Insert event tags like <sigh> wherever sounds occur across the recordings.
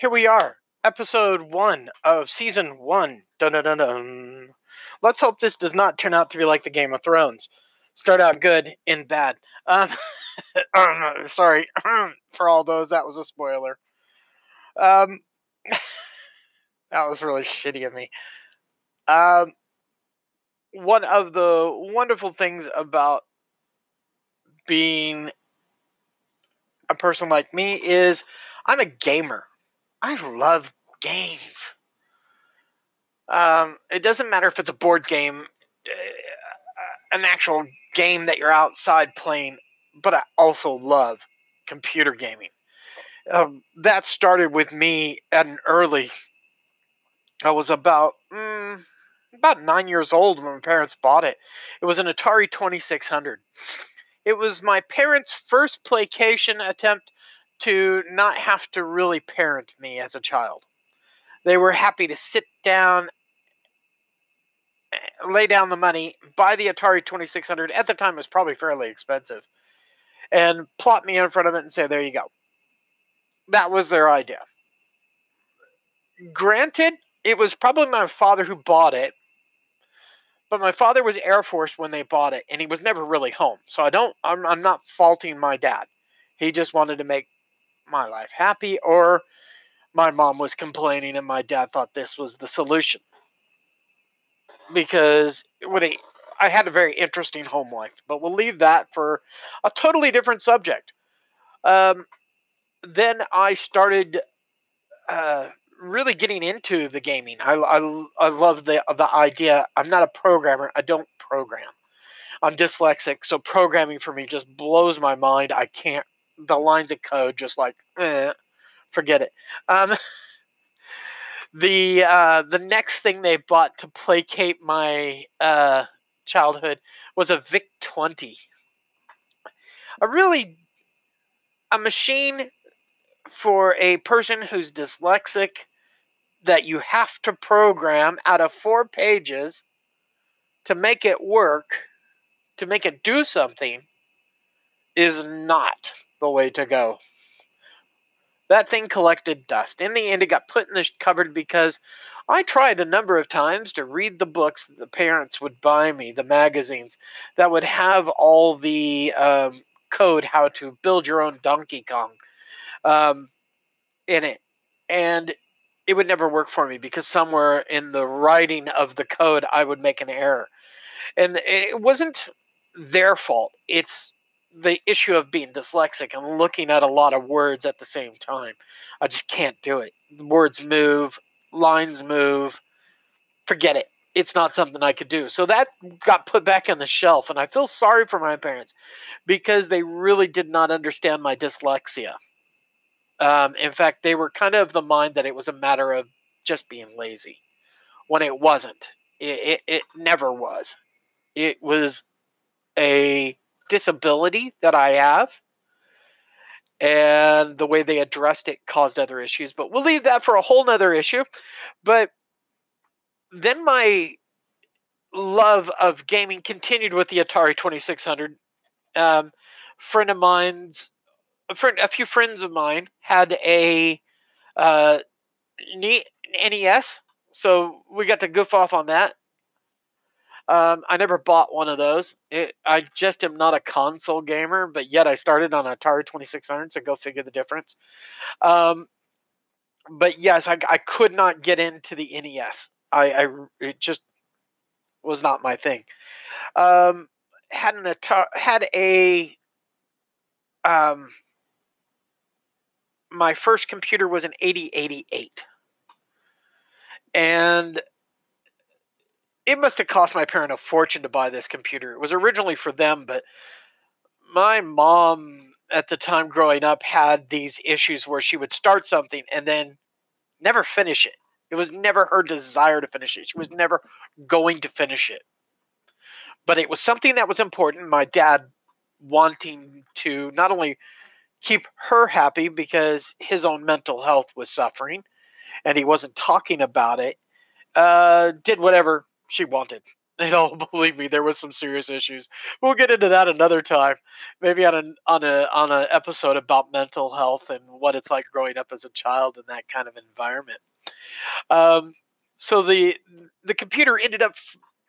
here we are, episode one of season one. Dun dun dun dun. Let's hope this does not turn out to be like the Game of Thrones. Start out good, end bad. Um, <laughs> um sorry for all those. That was a spoiler. Um, <laughs> that was really shitty of me. Um, one of the wonderful things about being a person like me is I'm a gamer. I love games. Um, it doesn't matter if it's a board game, uh, an actual game that you're outside playing, but I also love computer gaming. Um, that started with me at an early. I was about mm, about nine years old when my parents bought it. It was an Atari 2600. It was my parents' first PlayStation attempt to not have to really parent me as a child. They were happy to sit down, eh, lay down the money, buy the Atari 2600. At the time, it was probably fairly expensive, and plot me in front of it and say, There you go. That was their idea. Granted, it was probably my father who bought it, but my father was Air Force when they bought it, and he was never really home. So I don't, I'm, I'm not faulting my dad. He just wanted to make my life happy, or my mom was complaining and my dad thought this was the solution. Because when he, I had a very interesting home life, but we'll leave that for a totally different subject. Um, then I started uh, really getting into the gaming. I, I, I love the the idea. I'm not a programmer. I don't program. I'm dyslexic, so programming for me just blows my mind. I can't the lines of code just like eh, forget it. Um, <laughs> the uh, the next thing they bought to placate my uh, childhood was a VIC twenty. A really a machine for a person who's dyslexic that you have to program out of four pages to make it work, to make it do something, is not the way to go. That thing collected dust. In the end, it got put in the cupboard because I tried a number of times to read the books that the parents would buy me, the magazines that would have all the um, code how to build your own Donkey Kong um, in it. And it would never work for me because somewhere in the writing of the code, I would make an error. And it wasn't their fault. It's the issue of being dyslexic and looking at a lot of words at the same time. I just can't do it. Words move, lines move. Forget it. It's not something I could do. So that got put back on the shelf, and I feel sorry for my parents because they really did not understand my dyslexia. Um, in fact, they were kind of the mind that it was a matter of just being lazy when it wasn't. It, it, it never was. It was a disability that I have. And the way they addressed it caused other issues, but we'll leave that for a whole nother issue. But then my love of gaming continued with the Atari 2600. Um, friend of mine's, a friend, a few friends of mine had a uh, NES, so we got to goof off on that. Um, I never bought one of those. It, I just am not a console gamer, but yet I started on Atari 2600, so go figure the difference. Um, but yes, I, I could not get into the NES. I, I it just was not my thing. Um, had an Atari, had a um, my first computer was an 8088, and it must have cost my parent a fortune to buy this computer. It was originally for them, but my mom at the time growing up had these issues where she would start something and then never finish it. It was never her desire to finish it. She was never going to finish it. But it was something that was important. My dad wanting to not only keep her happy because his own mental health was suffering and he wasn't talking about it, uh, did whatever she wanted. <laughs> Know, believe me, there was some serious issues. We'll get into that another time, maybe on a on a on an episode about mental health and what it's like growing up as a child in that kind of environment. Um, so the the computer ended up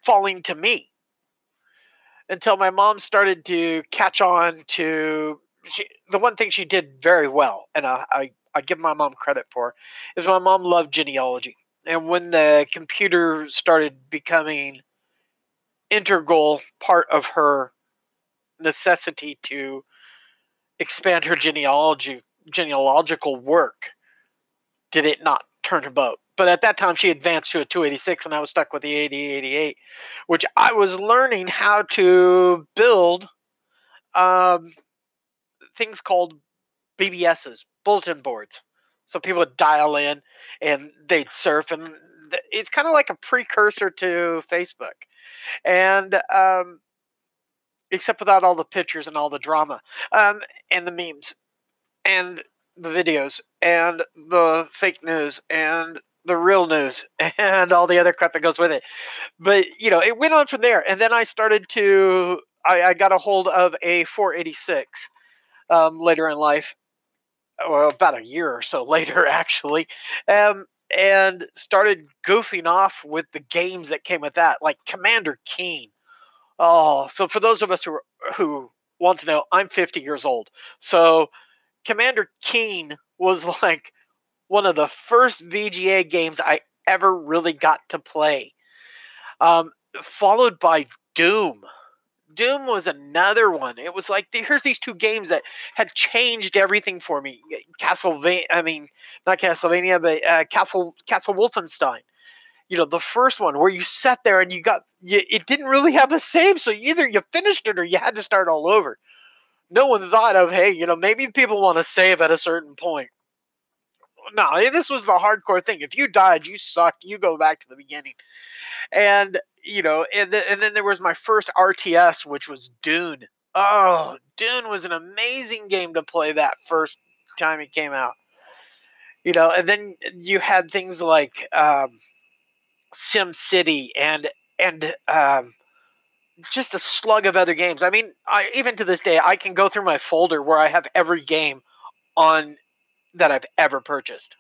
falling to me until my mom started to catch on to she, the one thing she did very well, and I, I I give my mom credit for, is my mom loved genealogy. And when the computer started becoming integral part of her necessity to expand her genealogy genealogical work, did it not turn her boat? But at that time, she advanced to a 286, and I was stuck with the 8088, which I was learning how to build um, things called BBSs, bulletin boards. So people would dial in and they'd surf, and it's kind of like a precursor to Facebook, and um, except without all the pictures and all the drama um, and the memes and the videos and the fake news and the real news <laughs> and all the other crap that goes with it. But you know, it went on from there, and then I started to I, I got a hold of a 486 um, later in life, well, about a year or so <laughs> later, actually, um, and started goofing off with the games that came with that, like Commander Keen. Oh, so for those of us who who want to know, I'm 50 years old, so Commander Keen was <laughs> like one of the first VGA games I ever really got to play. Um, followed by Doom. Doom was another one. It was like here's these two games that had changed everything for me. Castlevania, I mean, not Castlevania, but uh, Castle Castle Wolfenstein. You know, the first one where you sat there and you got you, it didn't really have a save, so either you finished it or you had to start all over. No one thought of, hey, you know, maybe people want to save at a certain point. No, this was the hardcore thing. If you died, you sucked. You go back to the beginning. And you know, and, and then there was my first RTS, which was Dune. Oh, Dune was an amazing game to play that first time it came out. You know, and then you had things like um, Sim City and and um, just a slug of other games. I mean, I, even to this day, I can go through my folder where I have every game on that I've ever purchased.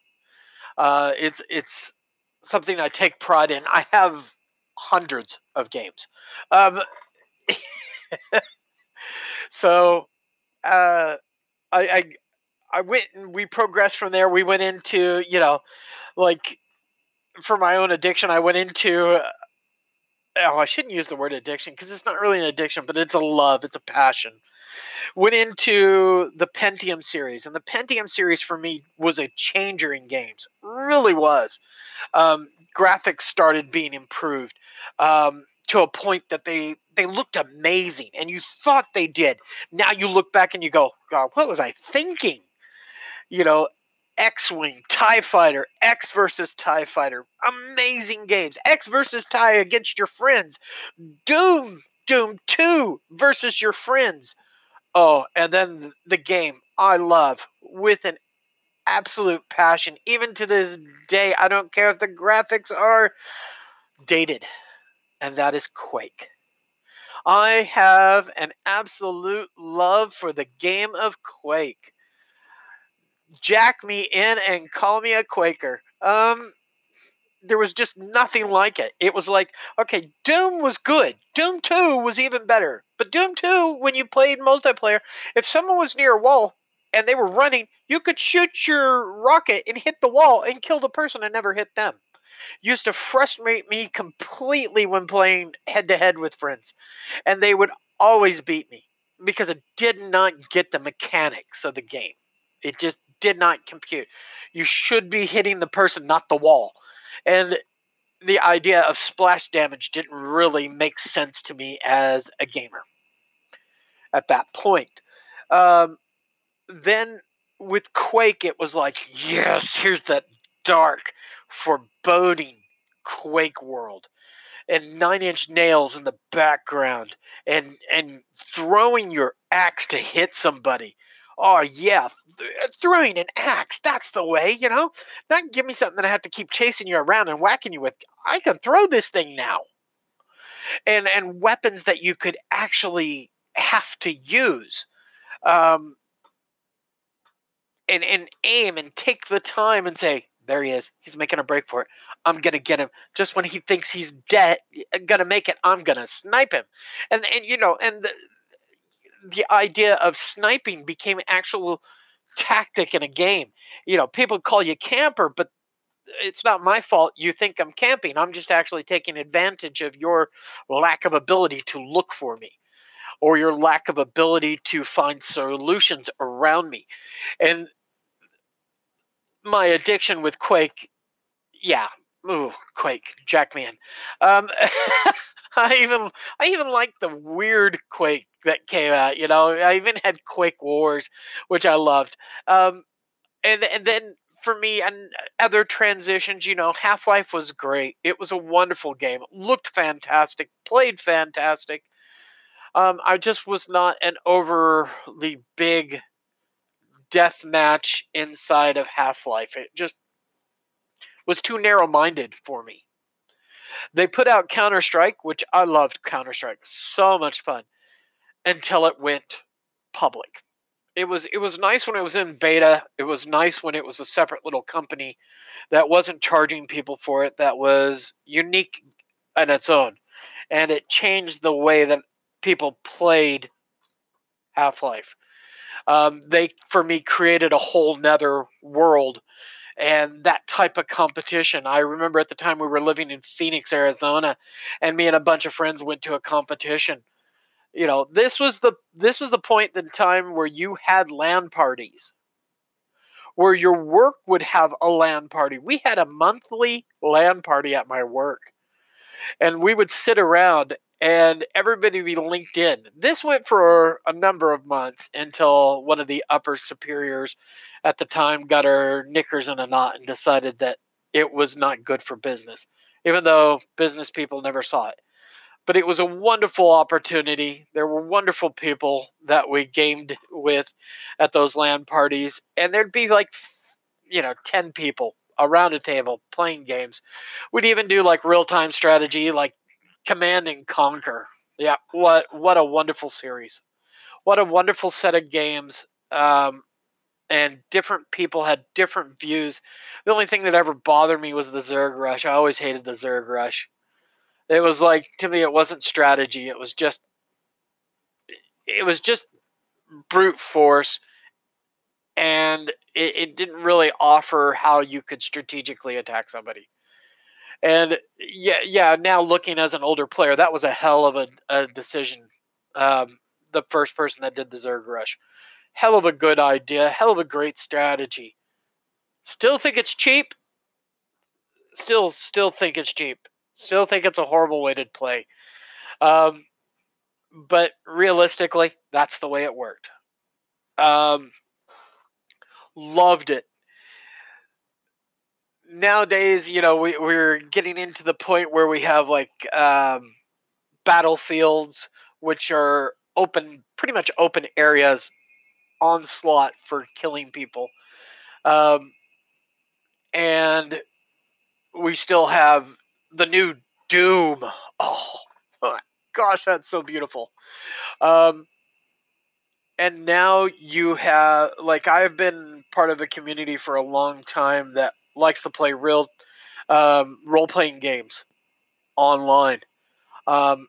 Uh, it's it's something I take pride in. I have hundreds of games. Um, <laughs> so uh, I, I I went and we progressed from there. We went into you know like for my own addiction. I went into oh I shouldn't use the word addiction because it's not really an addiction, but it's a love. It's a passion. Went into the Pentium series, and the Pentium series for me was a changer in games. Really was. Um, graphics started being improved um, to a point that they they looked amazing, and you thought they did. Now you look back and you go, God, what was I thinking? You know, X-wing, Tie Fighter, X versus Tie Fighter, amazing games. X versus Tie against your friends, Doom, Doom Two versus your friends. Oh, and then the game I love with an absolute passion. Even to this day, I don't care if the graphics are dated and that is Quake. I have an absolute love for the game of Quake. Jack me in and call me a Quaker. Um, there was just nothing like it. It was like, okay, Doom was good. Doom 2 was even better. But Doom 2, when you played multiplayer, if someone was near a wall and they were running, you could shoot your rocket and hit the wall and kill the person and never hit them used to frustrate me completely when playing head to head with friends. And they would always beat me because it did not get the mechanics of the game. It just did not compute. You should be hitting the person, not the wall. And the idea of splash damage didn't really make sense to me as a gamer at that point. Um, then with Quake, it was like, yes, here's that dark, foreboding Quake world and nine inch nails in the background and and throwing your axe to hit somebody. Oh yeah, th- throwing an axe, that's the way, you know? Not give me something that I have to keep chasing you around and whacking you with. I can throw this thing now. and and weapons that you could actually have to use. Um, and, and aim and take the time and say, there he is. He's making a break for it. I'm gonna get him just when he thinks he's dead. Gonna make it. I'm gonna snipe him, and and you know, and the the idea of sniping became actual tactic in a game. You know, people call you camper, but it's not my fault you think I'm camping. I'm just actually taking advantage of your lack of ability to look for me or your lack of ability to find solutions around me. And my addiction with Quake, yeah, ooh, Quake, Jackman. Um, <laughs> I even I even like the weird Quake that came out. You know, I even had Quake Wars, which I loved. Um, and and then for me and other transitions, you know, Half Life was great. It was a wonderful game. It looked fantastic, played fantastic. Um, I just was not an overly big death match inside of Half Life. It just was too narrow minded for me. They put out Counter Strike, which I loved Counter Strike. So much fun until it went public. It was it was nice when it was in beta. It was nice when it was a separate little company that wasn't charging people for it that was unique on its own. And it changed the way that people played Half-Life. Um, they for me created a whole nether world and that type of competition. I remember at the time we were living in Phoenix, Arizona, and me and a bunch of friends went to a competition. You know, this was the this was the point in time where you had LAN parties. Where your work would have a LAN party. We had a monthly LAN party at my work. And we would sit around and everybody be linked in. This went for a number of months until one of the upper superiors at the time got her knickers in a knot and decided that it was not good for business, even though business people never saw it. But it was a wonderful opportunity. There were wonderful people that we gamed with at those LAN parties, and there'd be like, you know, 10 people around a table playing games. We'd even do like real time strategy, like Command and Conquer. Yeah, what what a wonderful series. What a wonderful set of games. Um, and different people had different views. The only thing that ever bothered me was the Zerg Rush. I always hated the Zerg Rush. It was like to me it wasn't strategy. It was just it was just brute force and it, it didn't really offer how you could strategically attack somebody. And yeah, yeah. Now looking as an older player, that was a hell of a, a decision. Um, the first person that did the Zerg Rush, hell of a good idea, hell of a great strategy. Still think it's cheap. Still, still think it's cheap. Still think it's a horrible way to play. Um, but realistically, that's the way it worked. Um, loved it nowadays, you know, we, we're getting into the point where we have like um, battlefields, which are open, pretty much open areas, onslaught for killing people. Um, and we still have the new Doom. Oh, gosh, that's so beautiful. Um, and now you have, like, I've been part of a community for a long time that likes to play real um, role playing games online. Um,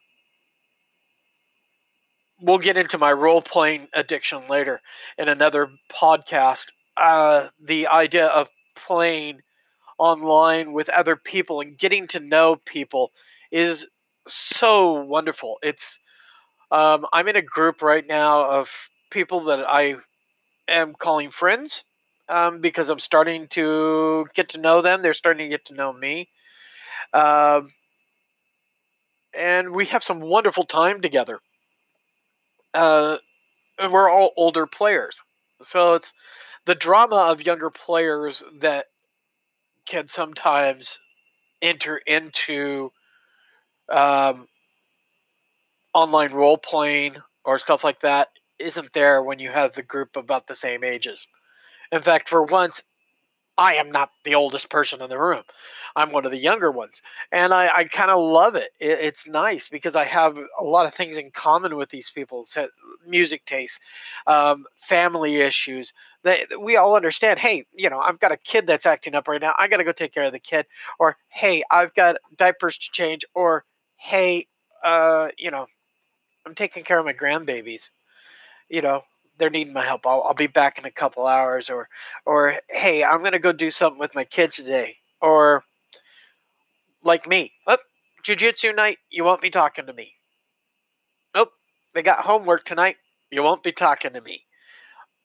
we'll get into my role playing addiction later in another podcast. Uh, the idea of playing online with other people and getting to know people is so wonderful. It's um, I'm in a group right now of people that I am calling friends um, because I'm starting to get to know them. They're starting to get to know me. Um, and we have some wonderful time together. Uh, and we're all older players. So it's the drama of younger players that can sometimes enter into um, online role playing or stuff like that isn't there when you have the group about the same ages. In fact, for once, I am not the oldest person in the room. I'm one of the younger ones. And I, I kind of love it. it. It's nice because I have a lot of things in common with these people music tastes, um, family issues. They, we all understand, hey, you know, I've got a kid that's acting up right now. I got to go take care of the kid. Or, hey, I've got diapers to change. Or, hey, uh, you know, I'm taking care of my grandbabies. You know, they're needing my help. I'll, I'll be back in a couple hours. Or, or hey, I'm gonna go do something with my kids today. Or, like me, oh, jujitsu night. You won't be talking to me. Oh, they got homework tonight. You won't be talking to me.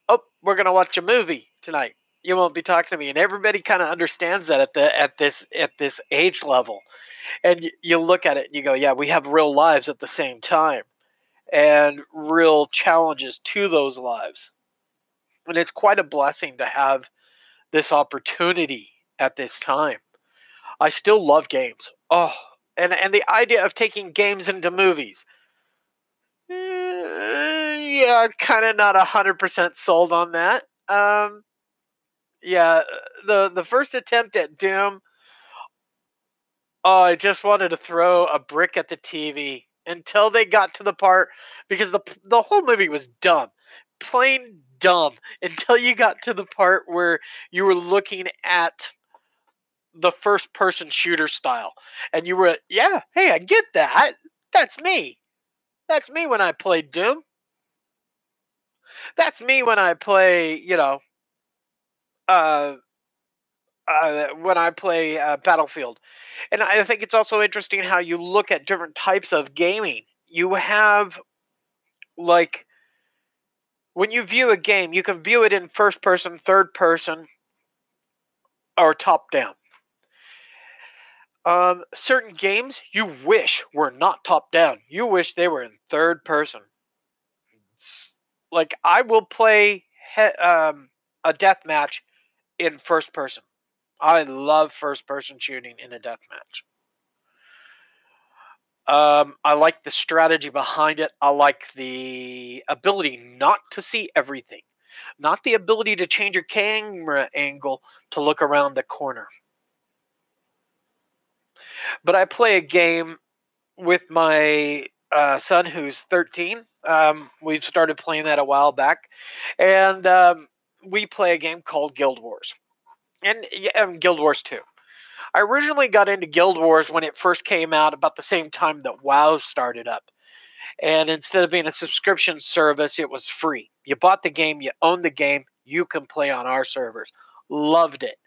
Oh, we're gonna watch a movie tonight. You won't be talking to me. And everybody kind of understands that at the at this at this age level. And you, you look at it and you go, yeah, we have real lives at the same time and real challenges to those lives. And it's quite a blessing to have this opportunity at this time. I still love games. Oh, and and the idea of taking games into movies. Uh, yeah, kind of not hundred percent sold on that. Um, yeah, the the first attempt at Doom. Oh, I just wanted to throw a brick at the TV until they got to the part because the the whole movie was dumb, plain dumb until you got to the part where you were looking at the first person shooter style and you were yeah hey i get that. That's me. That's me when i play doom. That's me when i play you know uh uh, when I play uh, Battlefield. And I think it's also interesting how you look at different types of gaming. You have, like, when you view a game, you can view it in first person, third person, or top down. Um, certain games you wish were not top down. You wish they were in third person. It's, like I will play he- um, a death match in first person. I love first person shooting in a death match. Um, I like the strategy behind it. I like the ability not to see everything, not the ability to change your camera angle to look around the corner. But I play a game with my uh, son who's 13. Um, we've started playing that a while back, and um, we play a game called Guild Wars and, and Guild Wars 2. I originally got into Guild Wars when it first came out about the same time that WoW started up. And instead of being a subscription service, it was free. You bought the game, you owned the game, you can play on our servers. Loved it.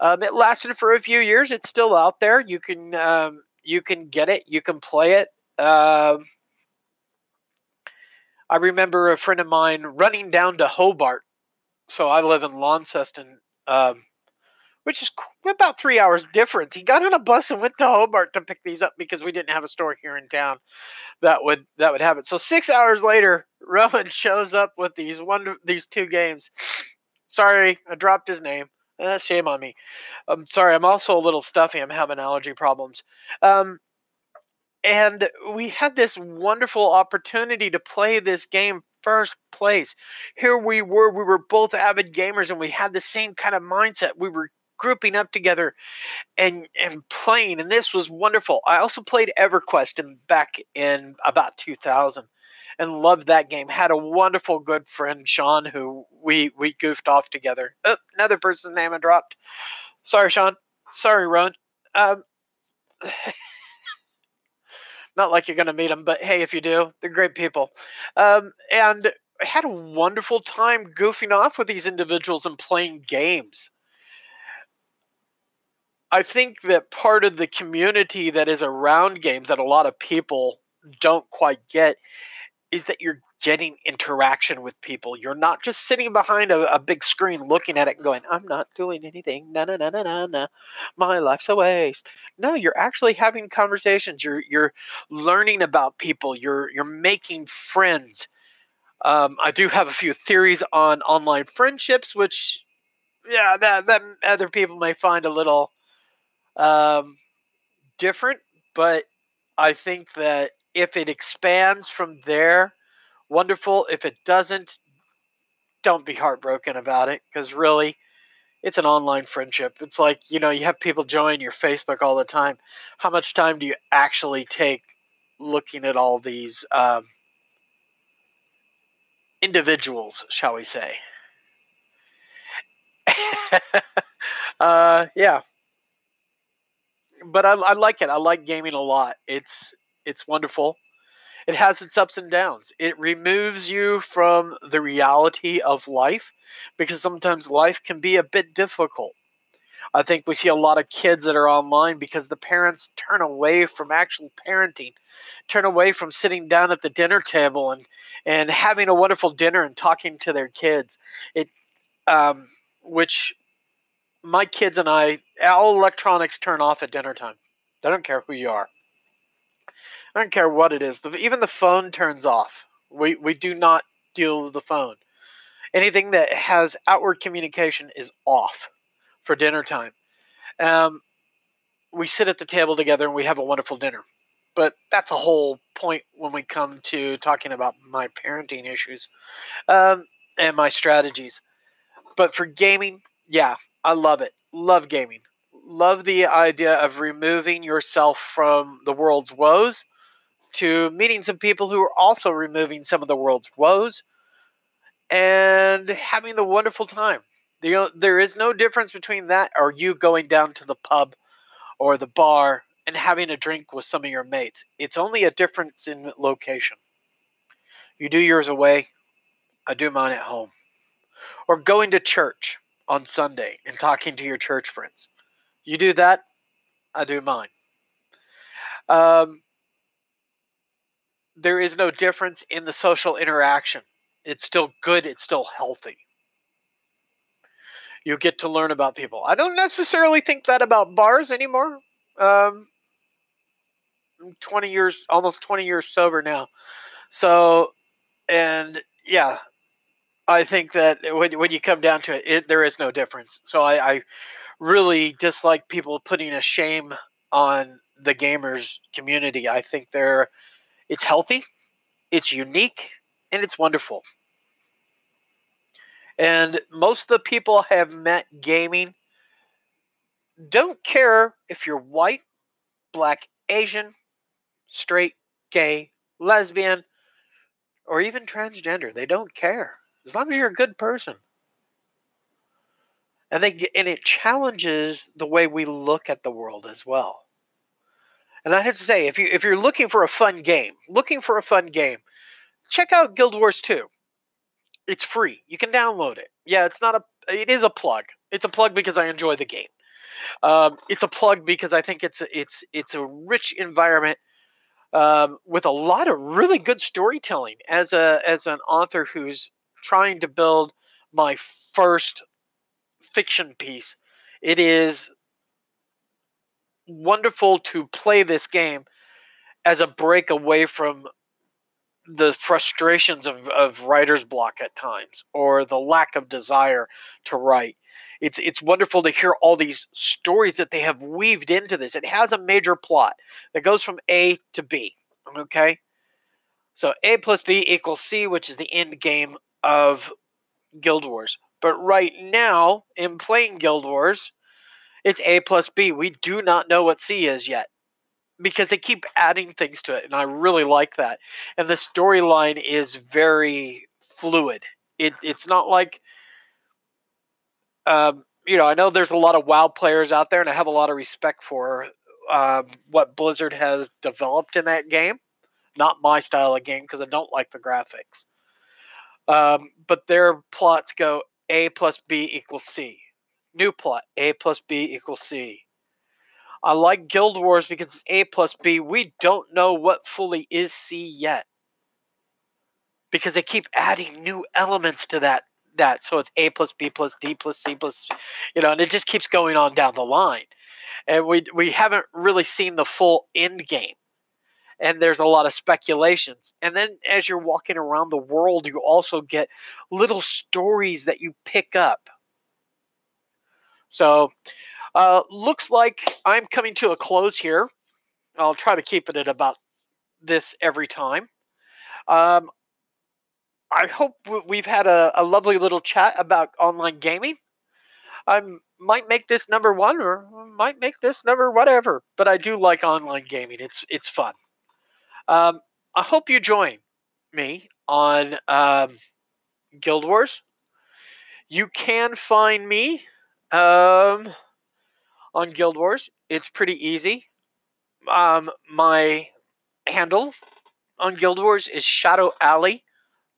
Um, it lasted for a few years. It's still out there. You can um, you can get it. You can play it. Um, I remember a friend of mine running down to Hobart. So I live in Launceston, um, which is about three hours difference. He got on a bus and went to Hobart to pick these up because we didn't have a store here in town that would that would have it. So six hours later, <laughs> Rowan shows up with these one these two games. Sorry, I dropped his name. Eh, shame on me. I'm sorry. I'm also a little stuffy. I'm having allergy problems. Um, and we had this wonderful opportunity to play this game first place. Here we were, we were both avid gamers and we had the same kind of mindset. We were grouping up together and and playing and this was wonderful. I also played EverQuest in back in about 2000 and loved that game. Had a wonderful good friend Sean who we we goofed off together. Oh, another person's name I dropped. Sorry, Sean. Sorry, Ron. Um, <laughs> not like you're going to meet them, but hey, if you do, they're great people. Um, and I had a wonderful time goofing off with these individuals and playing games. I think that part of the community that is around games that a lot of people don't quite get is that you're getting interaction with people. You're not just sitting behind a, a, big screen looking at it and going, I'm not doing anything. No, no, no, no, no, no. My life's a waste. No, you're actually having conversations. You're you're learning about people. You're you're making friends. Um, I do have a few theories on online friendships, which yeah, that that other people may find a little um, different, but I think that if it expands from there, wonderful. If it doesn't, don't be heartbroken about it because really, it's an online friendship. It's like, you know, you have people join your Facebook all the time. How much time do you actually take looking at all these um, individuals, shall we say? <laughs> uh, yeah. But I, I like it. I like gaming a lot. It's it's wonderful. It has its ups and downs. It removes you from the reality of life because sometimes life can be a bit difficult. I think we see a lot of kids that are online because the parents turn away from actual parenting, turn away from sitting down at the dinner table and and having a wonderful dinner and talking to their kids. It, um, which my kids and I, all electronics turn off at dinner time. They don't care who you are. I don't care what it is. The, even the phone turns off. We we do not deal with the phone. Anything that has outward communication is off for dinner time. Um, we sit at the table together and we have a wonderful dinner. But that's a whole point when we come to talking about my parenting issues um, and my strategies. But for gaming, yeah, I love it. Love gaming. Love the idea of removing yourself from the world's woes to meeting some people who are also removing some of the world's woes and having the wonderful time. You know, there is no difference between that or you going down to the pub or the bar and having a drink with some of your mates. It's only a difference in location. You do yours away, I do mine at home. Or going to church on Sunday and talking to your church friends. You do that, I do mine. Um, there is no difference in the social interaction. It's still good, it's still healthy. You get to learn about people. I don't necessarily think that about bars anymore. Um, 20 years, almost 20 years sober now. So, and yeah, I think that when, when you come down to it, it there is no difference. So I, I really dislike people putting a shame on the gamers community. I think they're it's healthy, it's unique, and it's wonderful. And most of the people I have met gaming don't care if you're white, black, Asian, straight, gay, lesbian, or even transgender. They don't care as long as you're a good person. And they and it challenges the way we look at the world as well. And I have to say, if you if you're looking for a fun game, looking for a fun game, check out Guild Wars 2. It's free. You can download it. Yeah, it's not a it is a plug. It's a plug because I enjoy the game. Um, it's a plug because I think it's a, it's it's a rich environment um, with a lot of really good storytelling. As a as an author who's trying to build my first fiction piece, it is wonderful to play this game as a break away from the frustrations of, of writer's block at times or the lack of desire to write. It's it's wonderful to hear all these stories that they have weaved into this. It has a major plot that goes from A to B. Okay? So A plus B equals C, which is the end game of Guild Wars. But right now, in playing Guild Wars, it's A plus B. We do not know what C is yet because they keep adding things to it, and I really like that. And the storyline is very fluid. It, it's not like, um, you know, I know there's a lot of WoW players out there, and I have a lot of respect for um, what Blizzard has developed in that game. Not my style of game because I don't like the graphics. Um, but their plots go A plus B equals C. New plot A plus B equals C. I like Guild Wars because it's A plus B. We don't know what fully is C yet. Because they keep adding new elements to that that. So it's A plus B plus D plus C plus you know, and it just keeps going on down the line. And we we haven't really seen the full end game. And there's a lot of speculations. And then as you're walking around the world, you also get little stories that you pick up so, uh, looks like I'm coming to a close here. I'll try to keep it at about this every time. Um, I hope we've had a, a, lovely little chat about online gaming. I might make this number one or might make this number whatever. But I do like online gaming. It's it's fun. Um, I hope you join me on um, Guild Wars. You can find me um, on Guild Wars. It's pretty easy. Um, my handle on Guild Wars is Shadow Alley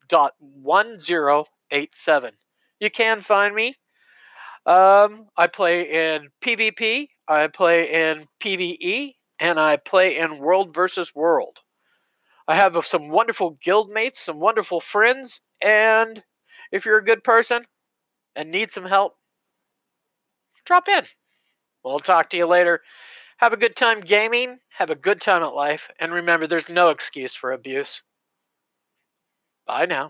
dot one zero eight seven. You can find me. Um, I play in PvP, I play in PvE, and I play in World versus World. I have some wonderful guild mates, some wonderful friends, and if you're a good person and need some help, drop in. We'll talk to you later. Have a good time gaming, have a good time at life, and remember there's no excuse for abuse. Bye now.